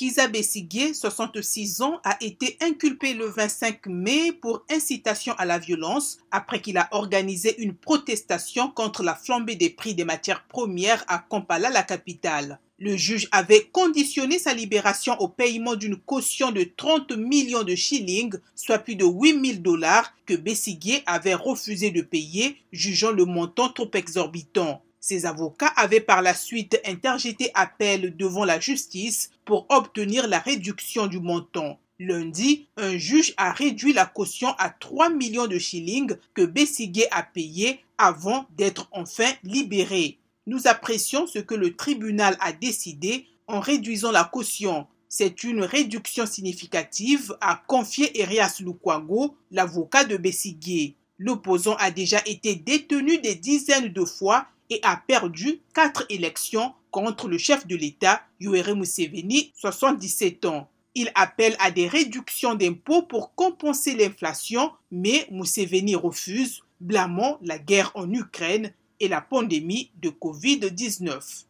Kiza Besigye, 66 ans, a été inculpé le 25 mai pour incitation à la violence après qu'il a organisé une protestation contre la flambée des prix des matières premières à Kampala, la capitale. Le juge avait conditionné sa libération au paiement d'une caution de 30 millions de shillings, soit plus de 8 000 dollars, que Besigye avait refusé de payer, jugeant le montant trop exorbitant. Ses avocats avaient par la suite interjeté appel devant la justice pour obtenir la réduction du montant. Lundi, un juge a réduit la caution à 3 millions de shillings que Bessiguet a payé avant d'être enfin libéré. Nous apprécions ce que le tribunal a décidé en réduisant la caution. C'est une réduction significative, a confié Erias Lukwago, l'avocat de Bessiguet. L'opposant a déjà été détenu des dizaines de fois et a perdu quatre élections contre le chef de l'État, Yoweri Museveni, 77 ans. Il appelle à des réductions d'impôts pour compenser l'inflation, mais Museveni refuse, blâmant la guerre en Ukraine et la pandémie de Covid-19.